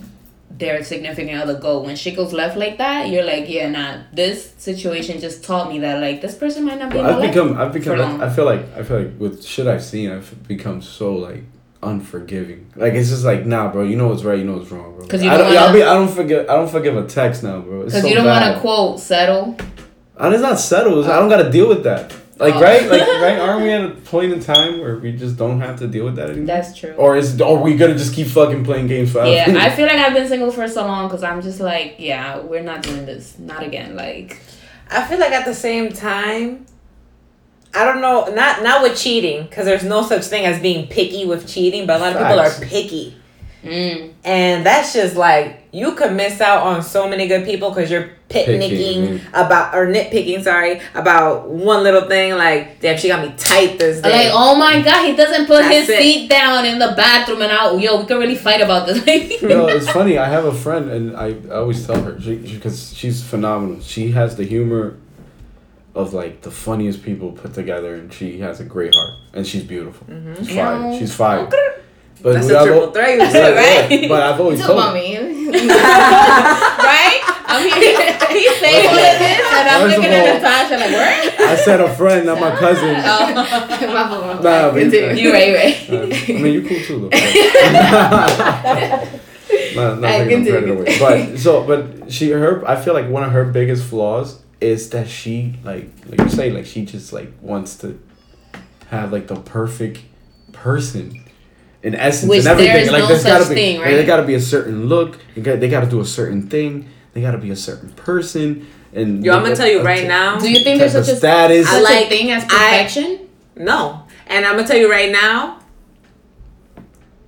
their significant other go. When shit goes left like that, you're like, yeah, nah. This situation just taught me that like this person might not be. my I've become, I've become. long. I feel like, I feel like with shit I've seen, I've become so like unforgiving. Like it's just like, nah, bro. You know what's right. You know what's wrong, bro. 'Cause you I don't wanna- be. I don't forget. I don't forgive a text now, bro. Because so you don't want to quote settle. And it's not settled. I don't got to deal with that. Like Oh. right, like right. Aren't we at a point in time where we just don't have to deal with that anymore? That's true. or is are we gonna just keep fucking playing games forever? yeah, I feel like I've been single for so long because I'm just like, yeah, we're not doing this, not again. Like, I feel like at the same time, I don't know, not not with cheating, because there's no such thing as being picky with cheating, but a lot of people are picky. mm, And that's just like you could miss out on so many good people because you're picnicking Picking, about or nitpicking, sorry, about one little thing. Like, damn, she got me tight this day. like, oh my god, he doesn't put That's his it. seat down in the bathroom, and out. Yo, we can really fight about this. No, it's funny. I have a friend, and I, I always tell her because she's phenomenal. She has the humor of like the funniest people put together, and she has a great heart, and she's beautiful. Mm-hmm. She's fire. Yeah. She's fire. But that's a triple threat, you Yeah, yeah. But I've you always talk told about me. right? I'm here. He's saying all of this, and I'm First of looking at all- Natasha like, where? I said a friend, not my cousin. Oh. My fault. Nah, but- Continue. You right, you right. Uh, I mean, you cool too, though. not, not I taking continue. credit away. But so, but she, her, I feel like one of her biggest flaws is that she, like, like you say, like she just like wants to have like the perfect person. In essence, Which and everything, there is like no there's gotta such be, thing, like, right? They gotta be a certain look. They got, they gotta do a certain thing. They gotta be a certain person. And Yo, I'm gonna tell you right a now. Do you think there's such a status. such I like- a thing as I- perfection? No. And I'm gonna tell you right now,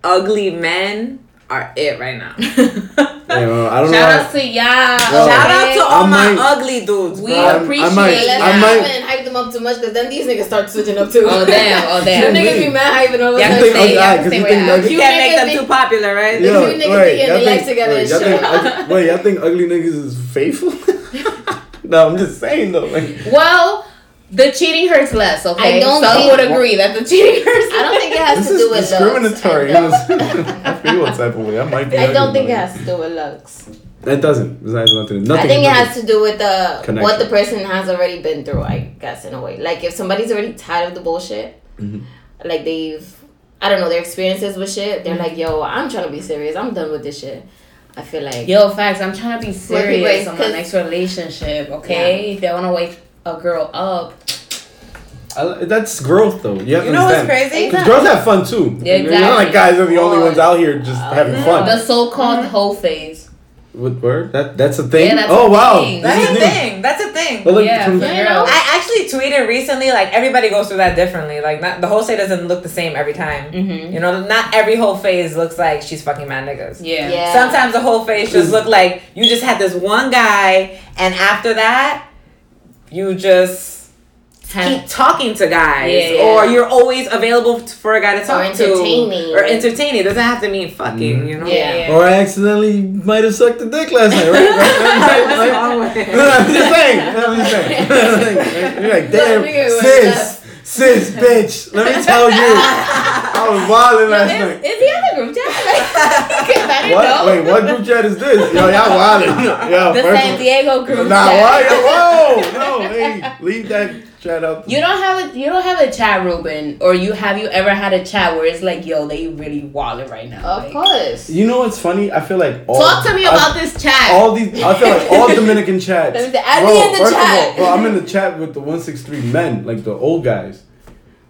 ugly men are it right now. Yeah, well, I don't know. Shout how- out to y'all. Yo, Shout out to all I my might- ugly dudes. We bro. I'm- I appreciate might- it. Let's I not might- even hype them up too much because then these niggas start switching up too. Oh damn! Oh Them damn! niggas be mad hyping over Yeah, You yeah, think, stay- y'all God, 'cause stay you where think y'all- you can't make them be- too popular, right? Yeah. two niggas be getting their life together wait, y'all think, ugly, wait, y'all think ugly niggas is faithful? no, I'm just saying though. Like, Well, the cheating hurts less. Okay, I don't Some think- would agree that the cheating hurts. I don't think it has this to do with discriminatory. looks. I don't, I feel what type of way. I might be. I don't think it has to do with looks. It doesn't. It has nothing. nothing I think it has to do with the Connection. what the person has already been through. I guess in a way, like if somebody's already tired of the bullshit, Mhm. like they've, I don't know, their experiences with shit. They're Mm-hmm. like, yo, I'm trying to be serious. I'm done with this shit. I feel like Yo, facts. I'm trying to be serious on my next relationship. Okay, if they want to wake a girl up, I, that's growth, though. You have You to know what's crazy? Because girls have fun too. Yeah, It's not like guys are the only ones out here just having fun. the so-called whole phase. What word? That that's a thing. Yeah, that's oh a wow, thing. That's a new. thing. That's a thing. But look, Yeah, from- for You know? I actually tweeted recently, like everybody goes through that differently. Like not, the whole say doesn't look the same every time. Mm-hmm. You know, not every whole phase looks like she's fucking mad niggas. Yeah. Yeah. Sometimes the whole phase just look like you just had this one guy, and after that, you just keep talking to guys, Yeah, yeah. or you're always available for a guy to talk entertaining. to, or entertaining. It doesn't have to mean fucking. Mhm. You know. Yeah. yeah. Or I accidentally might have sucked a dick last night, right? right? right? What's right? wrong with it? No, I'm just saying. I'm just saying. You're like, damn, sis, sis, bitch. Let me tell you, I was wilding last Is, night. is he on the group chat? Because What? know. Wait, what group chat is this? Yo, y'all wilding. Yo, The first San of- Diego group Nah, chat. why? Whoa, no, hey, leave that chat out. You don't have a you don't have a chat, Ruben, or you have you ever had a chat where it's like, yo, they really walling right now. of like, course. You know what's funny? I feel like all, Talk to me I- about this chat. all these. I feel like all Dominican chats. Let me say, add bro, me in the first chat. of all, bro, I'm in the chat with the one six three men, like the old guys.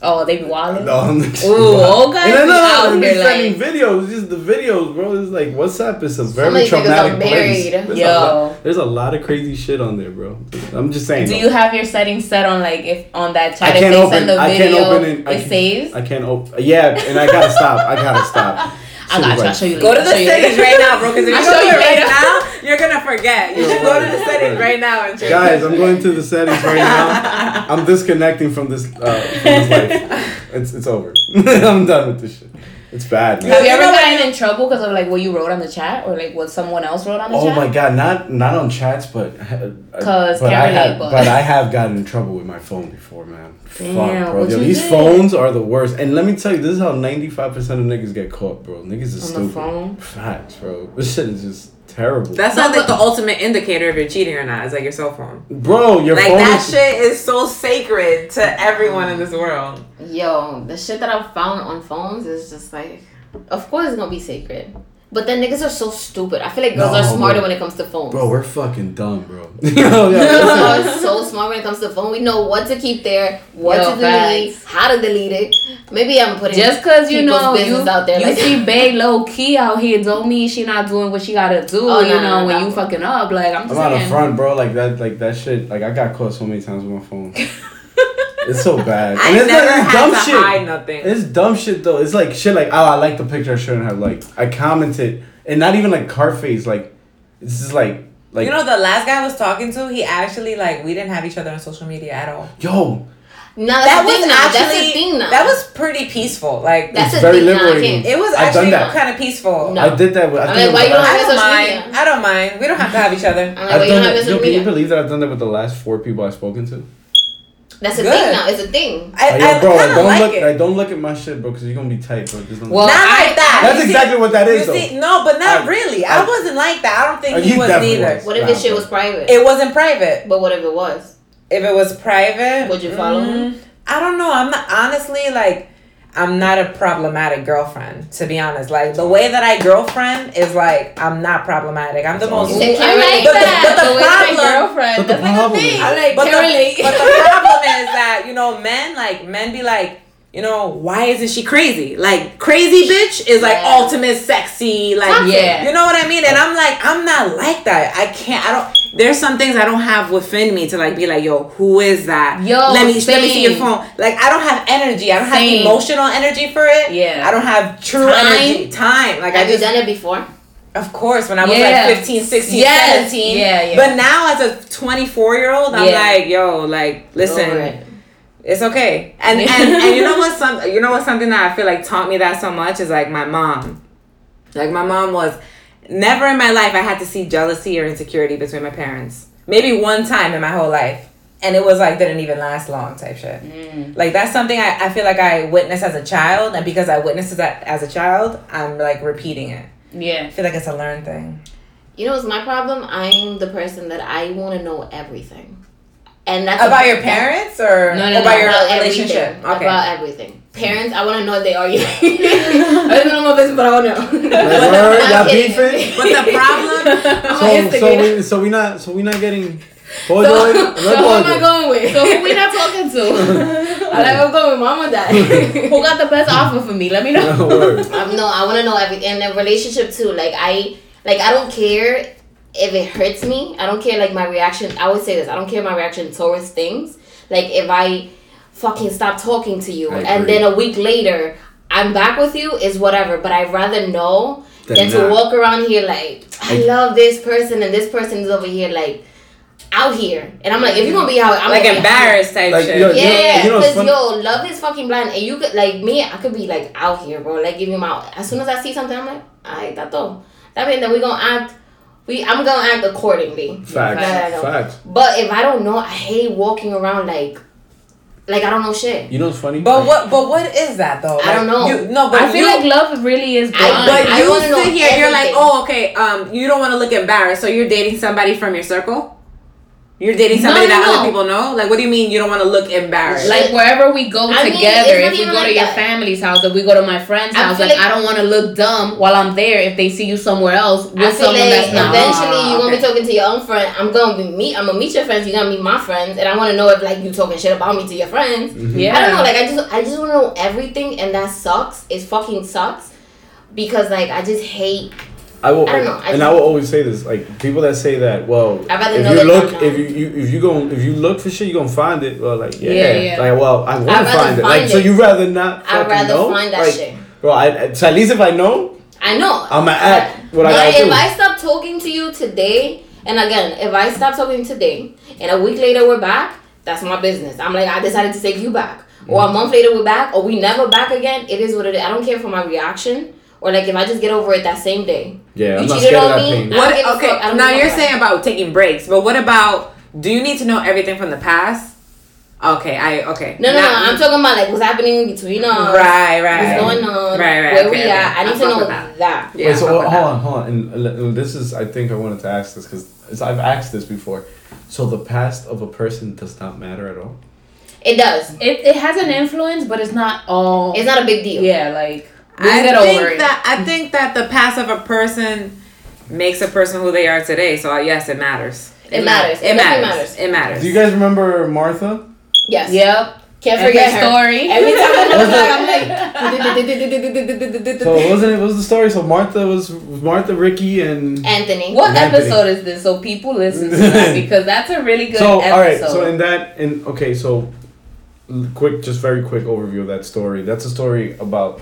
Oh, they be wilding. No, I'm Ooh, old guys And then, be no, out no, here they're sending like, videos. Just the videos, bro. It's like WhatsApp is a very of these niggas traumatic place. married. There's, Yo. a lot, there's a lot of crazy shit on there, bro. I'm just saying. do though. you have your settings set on like if on that chat I can't they open. send the I can't video open it. I it can't- saves? I can't open. Yeah, and I gotta stop. I gotta stop. I got you. I'll show you later. Go to the show you settings right now, bro. Because if you I'll show you right now, you're gonna forget. You should go to the settings right now and check. Guys, I'm going to the settings right now. I'm disconnecting from this uh, from this life. It's it's over. I'm done with this shit. It's bad, man. Have you You ever know gotten in trouble because of like what you wrote on the chat or like what someone else wrote on the Oh chat? Oh my god, not not on chats, but uh, 'Cause but I have but- but I have gotten in trouble with my phone before, man. Damn, Fuck, bro. what Yo, you these did? phones are the worst. And let me tell you, this is how ninety five percent of niggas get caught, bro. Niggas is On the stupid. phone? Facts, bro. This shit is just terrible. That's not like the ultimate indicator if you're cheating or not. It's like your cell phone. bro, your Like phone that is shit is so sacred to everyone in this world. Yo, the shit that I've found on phones is just like, of course it's gonna be sacred. But then niggas are so stupid. I feel like girls No, are smarter bro. when it comes to phones. Bro, we're fucking dumb, bro. Yo, yo, Girls are so smart when it comes to phone. We know what to keep there, what Yo, to delete, facts. how to delete it. Maybe I'm putting Just cause you people's know you, business out there you like see Bay low key out here don't mean she not doing what she gotta do. Oh, you no, know no, when no. you fucking up, like I'm I'm just out of front, bro. Like that, like that shit. Like I got caught so many times with my phone. It's so bad. I And it's never like, it's had dumb to shit. hide nothing. It's dumb shit though. It's like shit like oh I like the picture I shouldn't have liked. I commented and not even like car face like this is like like you know, the last guy I was talking to, he actually like we didn't have each other on social media at all. yo No, that's that the was thing now. actually That's the thing now. that was pretty peaceful. Like that's It's the very thing now. Liberating. can't. it was I've done actually that. kind of peaceful. No. I did that with I I'm like, why you don't last- I don't mind. media? I don't mind. We don't have to have each other. I'm like, I've why you don't have that. social Yo, can you believe that I've done that with the last four people I've spoken to? That's a Good. thing now. It's a thing. I, Like, yo, I bro, like, don't like look, it. like, don't look at my shit, bro, because you're gonna be tight, bro. Just don't Well, not I- like that. That's You see- exactly what that is, you though. see- no, but not I- really. I, I- wasn't like that. I don't think Uh, he you was definitely neither. was. What if Nah, this shit was private? It wasn't private. but what if it was? If it was private, Would you follow him? mm, I don't know. I'm not honestly like. I'm not a problematic girlfriend, to be honest. Like the way that I girlfriend is like I'm not problematic. I'm the most. awesome. I like But the- that. but the way my problem- girlfriend. But the That's like a problem thing. I like But the, but the problem is that you know men like men be like you know why isn't she crazy like crazy bitch is like Yeah. ultimate sexy like Yeah. you know what I mean and I'm like I'm not like that I can't I don't there's some things I don't have within me to like be like yo who is that Yo, let me let me see your phone like I don't have energy I don't Same. have emotional energy for it Yeah. I don't have true Time. energy time like Have I you just done it before? of course when I was Yeah. like 15 16 Yes. 17 Yeah, yeah. but now as a 24 year old I'm Yeah. like yo like listen. It's okay. And, and and you know what some you know what something that I feel like taught me that so much is like my mom. Like my mom was never in my life I had to see jealousy or insecurity between my parents. Maybe one time in my whole life. And it was like didn't even last long type shit. Mm. Like that's something I, I feel like I witnessed as a child and because I witnessed that as a child, I'm like repeating it. Yeah. I feel like it's a learned thing. You know, what's my problem. I'm the person that I want to know everything, and that's About a- your parents or No, no, about no, your about relationship? Everything, Okay. About everything. Parents, I want to know if they are you. I don't know my business, but I want to know. Like, word, I'm y'all beefing? but the problem, So so we so we not so we not getting boy So, joy. so who am I going with? So who we not talking to? I like I'm going with mom or dad. who got the best offer for me? Let me know. Word. um, no, I want to know everything. And the relationship too. Like I, like I don't care if it hurts me. I don't care like my reaction. I would say this. I don't care my reaction towards things. Like if I fucking stop talking to you and then a week later I'm back with you is whatever. But I'd rather know Than than to walk around here like I Like- love this person and this person is over here like out here. And I'm like, if you're gonna be out, I'm like gonna be out. embarrassed type Like, shit. yo, Yeah, you know what's because yo, love is fucking blind, and you could like me. I could be like out here, bro. Like giving him out. As soon as I see something, I'm like, alright, that's all. That means that we gonna act. We I'm gonna act accordingly. Facts. Yeah, Facts. But if I don't know, I hate walking around like, like I don't know shit. You know what's funny? But what? But what is that though? I don't know. You, no, but I feel you, like love really is I- But I you sit here, you're like, oh, okay. Um, you don't want to look embarrassed, so you're dating somebody from your circle. You're dating somebody No, no, that no. other people know. Like, what do you mean you don't want to look embarrassed? like wherever we go I together, it's not if we even go to like your that. family's house, if we go to my friend's I house, like, like- I don't want to look dumb while I'm there if they see you somewhere else with I feel someone like that's not. eventually you're gonna be ah. talking to your own friend. I'm gonna meet. I'm gonna meet your friends. You're gonna meet my friends, and I want to know if like you're talking shit about me to your friends. Mm-hmm. Yeah, I don't know. Like I just I just want to know everything, and that sucks. It fucking sucks because like I just hate. I will, I don't know, I and just- I will always say this: like people that say that, well, if you look, if you, you if you go, if you look for shit, you are gonna find it. Well, like yeah, Yeah, yeah. like well, I want to I'd find it. Like find so, it. you rather not. I'd fucking rather know? find that like, shit. Bro, I so at least if I know, I know. I'ma act what I But gotta if do. I stop talking to you today, and again, if I stop talking today, and a week later we're back, that's my business. I'm like, I decided to take you back, or a mm-hmm. month later we're back, or we never back again. It is what it is. I don't care for my reaction, or like if I just get over it that same day. Yeah, I'm not cheated scared of that me? pain. I don't What? Okay, fuck. I don't now you're fuck. saying about taking breaks, but what about? Do you need to know everything from the past? Okay, I okay. No, no, no. I'm talking about like what's happening between us. Right, right. What's going on? Right, right, Where okay, we okay. at? I need I to know that. that. Yeah, Wait, so fuck hold that. on, hold on, and, uh, and this is I think I wanted to ask this because I've asked this before. So the past of a person does not matter at all. It does. It, it has an influence, but it's not all. It's not a big deal. yeah, like we'll I get think over it. that I think that the past of a person makes a person who they are today. So uh, yes, it matters. It matters. It It matters. matters. It matters. Do you guys remember Martha? Yes. Yep. Can't And forget her her. story. Every time I Was look it- I'm like. So wasn't it? What was the story? So Martha was Martha, Ricky, and Anthony. What Anthony. episode is this? So people listen to that because that's a really good so episode. all right. So in that, in okay, so quick, just very quick overview of that story. That's a story about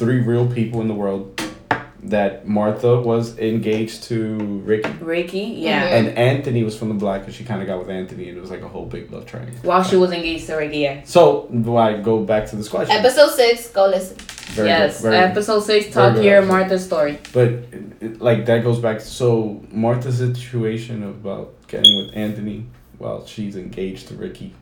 three real people in the world. That Martha was engaged to Ricky, Ricky, yeah. Mhm. and Anthony was from the block, and she kind of got with Anthony, and it was like a whole big love triangle. While she was engaged to Ricky, yeah. So do I go back to this question? Episode six. Go listen. Very yes. good, very. Episode six, talk good here, episode. Martha's story. But it, it, like that goes back. So Martha's situation about getting with Anthony while she's engaged to Ricky.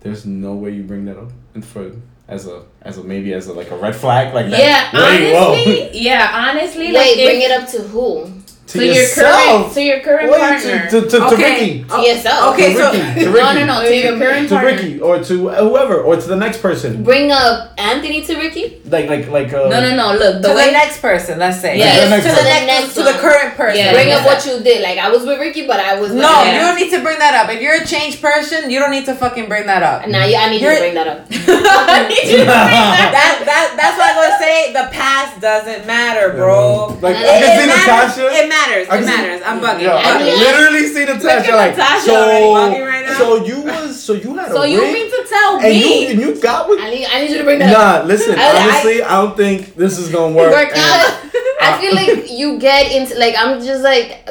There's no way you bring that up in for as a as a maybe as a like a red flag like that. Yeah, Wait, whoa. honestly, yeah, honestly, Wait, like bring if, it up to who? to to your current yourself. to your current Wait, partner. to, to, to, to Ricky. To yourself. okay, to so- to no, Ricky. no, no, to your current partner. To partner. Ricky or to whoever or to the next person. Bring up Anthony to Ricky. Like like like uh, No, no, no. Look, the to the way next person, let's say. Yeah. To the next to the next, to the current person. Yeah, Bring yeah. up what you did. Like I was with Ricky, but I was. No, Yeah. you don't need to bring that up. If you're a changed person, you don't need to fucking bring that up. Now you, I need you You're- to bring that up. I need you to bring that. that, that that's what I'm gonna say. The past doesn't matter, bro. Like It- I it can see matters. Natasha. It matters. I It can see- matters. I'm bugging. Yo, I I'm literally see Natasha at like Natasha so. already bugging right now. So you was so you had So a you mean to tell me? and you got with I need, I need you to bring that up. Nah, listen. I- I- honestly, I, don't think this is gonna work. Work out. I feel like you get into like I'm just like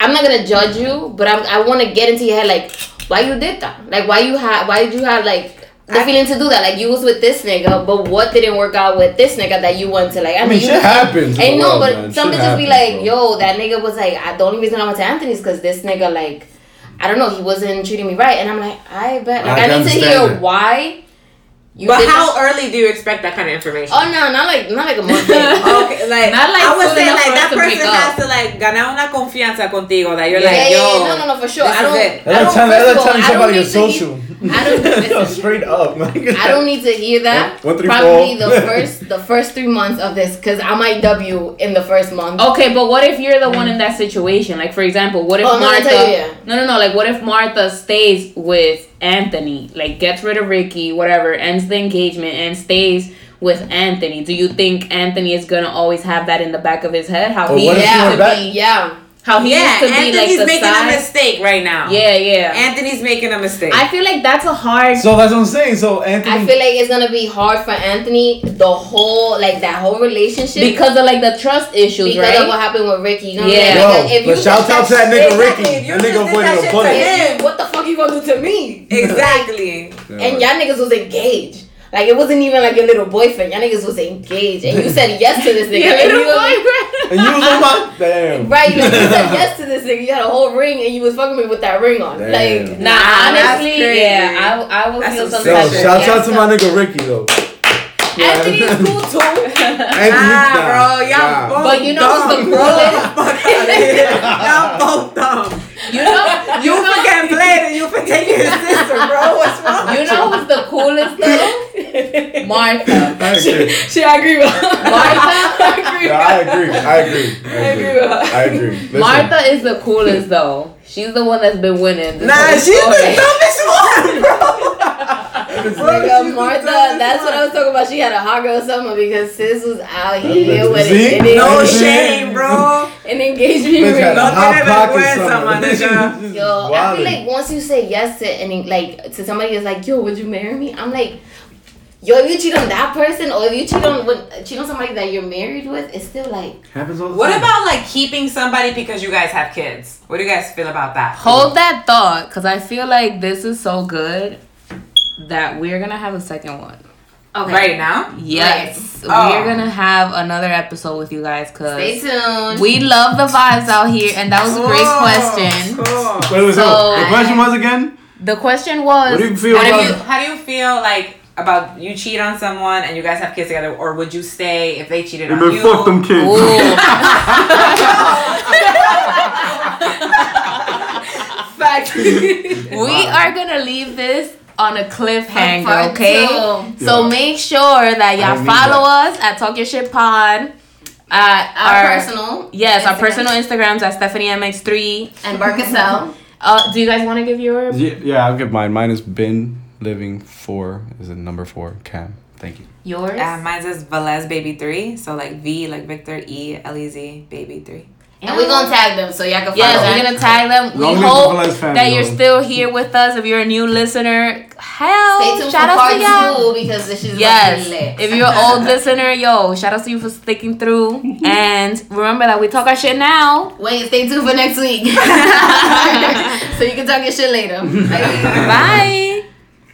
I'm not gonna judge you, but I'm, I want to get into your head like why you did that, like why you had why did you have like the I- feeling to do that, like you was with this nigga, but what didn't work out with this nigga that you want to like. I, I mean, you shit happens. in I know, but man. some Shit bitches be like, bro. yo, that nigga was like, I, the only reason I went to Anthony's because this nigga like, I don't know, he wasn't treating me right, and I'm like, I bet, like, I I, need to hear that. why You but how that's- early do you expect that kind of information? Oh no, not like not like a month. Okay, like, Not like I would soon say like that person break has to like ganar una confianza contigo that you're yeah, like, yeah, yo, yeah, no, no, no, for sure. I don't. is it. I That's don't. telling, first of that's all, telling I don't somebody your need to hear- social. I don't listen. Straight up. I don't need to hear that. One, three, Probably four. the first the first three months of this because I might W in the first month. Okay, but what if you're the one in mm. that situation? Like, for example, what if Oh, no, Martha? tell you, yeah. No, no, no. Like, what if Martha stays with Anthony? Like, gets rid of Ricky, whatever, ends the engagement, and stays with Anthony. Do you think Anthony is gonna always have that in the back of his head? How But he what if used she yeah, went to back? be? yeah. How he yeah, used to be Anthony's like the making a mistake right now. Yeah, yeah. Anthony's making a mistake. I feel like that's a hard. So that's what I'm saying. So Anthony. I feel like it's gonna be hard for Anthony the whole like that whole relationship because of like the trust issues, because right? of what happened with Ricky. You know Yeah. what I'm Yo, saying? Like, but shout out to that nigga Exactly, Ricky. if That nigga just did avoided a shit bullet. him. What the fuck you gonna do to me? exactly. Yeah. And y'all niggas was engaged. Like it wasn't even like your little boyfriend. Y'all niggas was engaged, and you said yes to this nigga. Your and little you was- boyfriend. And you was on my damn. Right, like you said yes to this nigga. You had a whole ring, and you was fucking me with that ring on. Damn. Like, Nah, Nah, honestly, yeah, I, I will feel some some Yo, type shit. of- shout out to my nigga Ricky though. Anthony's cool too. Anthony, Nah, nah, bro, y'all nah. both But you know what's the coolest? bro. Fuck outta here. y'all both dumb. You know, You forget Blade and you forget your sister, bro. What's wrong? you know who's the coolest though? Martha. I agree. Shit, I agree with her. Martha? I agree Yeah, I agree. I agree. I agree agree. with her. I agree. Listen, Martha is the coolest though. She's the one that's been winning. Nah, whole she's the dumbest one, bro. Bro, Nigga, Martha, that's what. I was talking about. She had a hot girl summer because sis was out here with See? it. No Yeah. shame, bro. An engagement Bitch ring. had a No hot tiene pocket vergüenza, nigga. Just Yo, I feel like once you say yes to any like to somebody is like, yo, would you marry me? I'm like, yo, if you cheat on that person or if you cheat on when, cheat on somebody that you're married with, it's still like happens all the What time. about like keeping somebody because you guys have kids? What do you guys feel about that? Hold that thought, cause I feel like this is so good that we're gonna have a second one. okay. Right now? Yes, Oh. we're gonna have another episode with you guys, Stay cause tuned. we love the vibes out here, and that was a great question. Cool. Wait, wait, So, so, the question was again? The question was, What do you feel How do you how do you feel like about you cheat on someone and you guys have kids together, or would you stay if they cheated on you? Fuck them kids. Ooh. Fact. we are gonna leave this on a cliffhanger, Part okay? two. So Yeah. make sure that y'all need follow us at Talk Your Shit Pod. At Our, personal Yes, our personal Instagrams at Stephanie MX3. and Barcasel. Uh, do you guys want to give yours? Yeah, yeah, I'll give mine. Mine has been living four is a number four cam. Thank you. Yours? Uh, mine is Velez Baby 3. So like V like Victor, E L E Z Baby 3. And we're gonna tag them so y'all can follow Yes, that. we're gonna tag them. We Long live hope Velez family, that you're still here with us. If you're a new listener, hell, Stay tuned shout for out to y'all. because this is Yes. lit. If you're an old listener, yo, shout out to you for sticking through. And remember that we talk our shit now. Wait, stay tuned for next week. so you can talk your shit later. Bye. Bye.